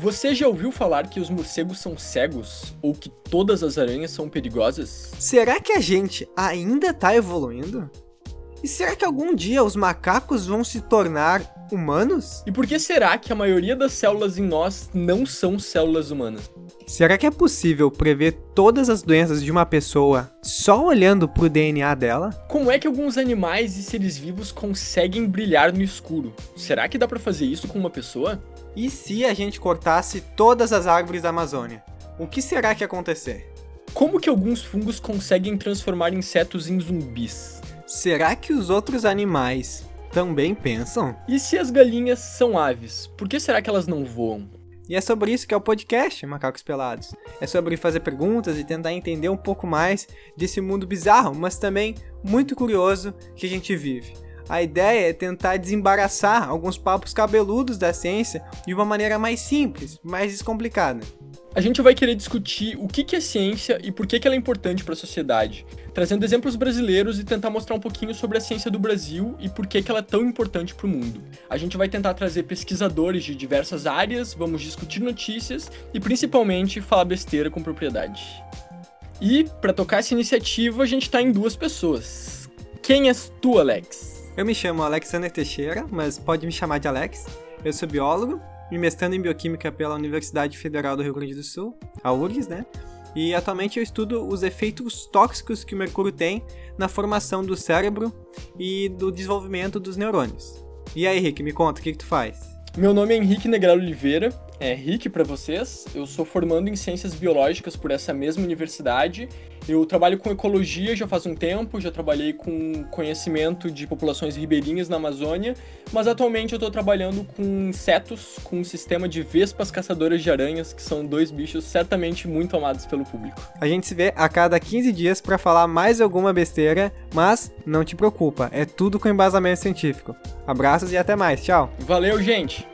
Você já ouviu falar que os morcegos são cegos? Ou que todas as aranhas são perigosas? Será que a gente ainda tá evoluindo? E será que algum dia os macacos vão se tornar humanos? E por que será que a maioria das células em nós não são células humanas? Será que é possível prever todas as doenças de uma pessoa só olhando pro DNA dela? Como é que alguns animais e seres vivos conseguem brilhar no escuro? Será que dá para fazer isso com uma pessoa? E se a gente cortasse todas as árvores da Amazônia? O que será que ia acontecer? Como que alguns fungos conseguem transformar insetos em zumbis? Será que os outros animais também pensam? E se as galinhas são aves, por que será que elas não voam? E é sobre isso que é o podcast Macacos Pelados. É sobre fazer perguntas e tentar entender um pouco mais desse mundo bizarro, mas também muito curioso que a gente vive. A ideia é tentar desembaraçar alguns papos cabeludos da ciência de uma maneira mais simples, mais descomplicada. A gente vai querer discutir o que é ciência e por que ela é importante para a sociedade, trazendo exemplos brasileiros e tentar mostrar um pouquinho sobre a ciência do Brasil e por que ela é tão importante para o mundo. A gente vai tentar trazer pesquisadores de diversas áreas, vamos discutir notícias e principalmente falar besteira com propriedade. E para tocar essa iniciativa, a gente está em duas pessoas. Quem és tu, Alex? Eu me chamo Alexander Teixeira, mas pode me chamar de Alex. Eu sou biólogo me mestrando em Bioquímica pela Universidade Federal do Rio Grande do Sul, a URGS, né? E atualmente eu estudo os efeitos tóxicos que o mercúrio tem na formação do cérebro e do desenvolvimento dos neurônios. E aí, Rick, me conta, o que, que tu faz? Meu nome é Henrique Negralo Oliveira, é Rick para vocês. Eu sou formando em Ciências Biológicas por essa mesma universidade eu trabalho com ecologia já faz um tempo, já trabalhei com conhecimento de populações ribeirinhas na Amazônia, mas atualmente eu estou trabalhando com insetos, com um sistema de vespas caçadoras de aranhas, que são dois bichos certamente muito amados pelo público. A gente se vê a cada 15 dias para falar mais alguma besteira, mas não te preocupa, é tudo com embasamento científico. Abraços e até mais, tchau! Valeu, gente!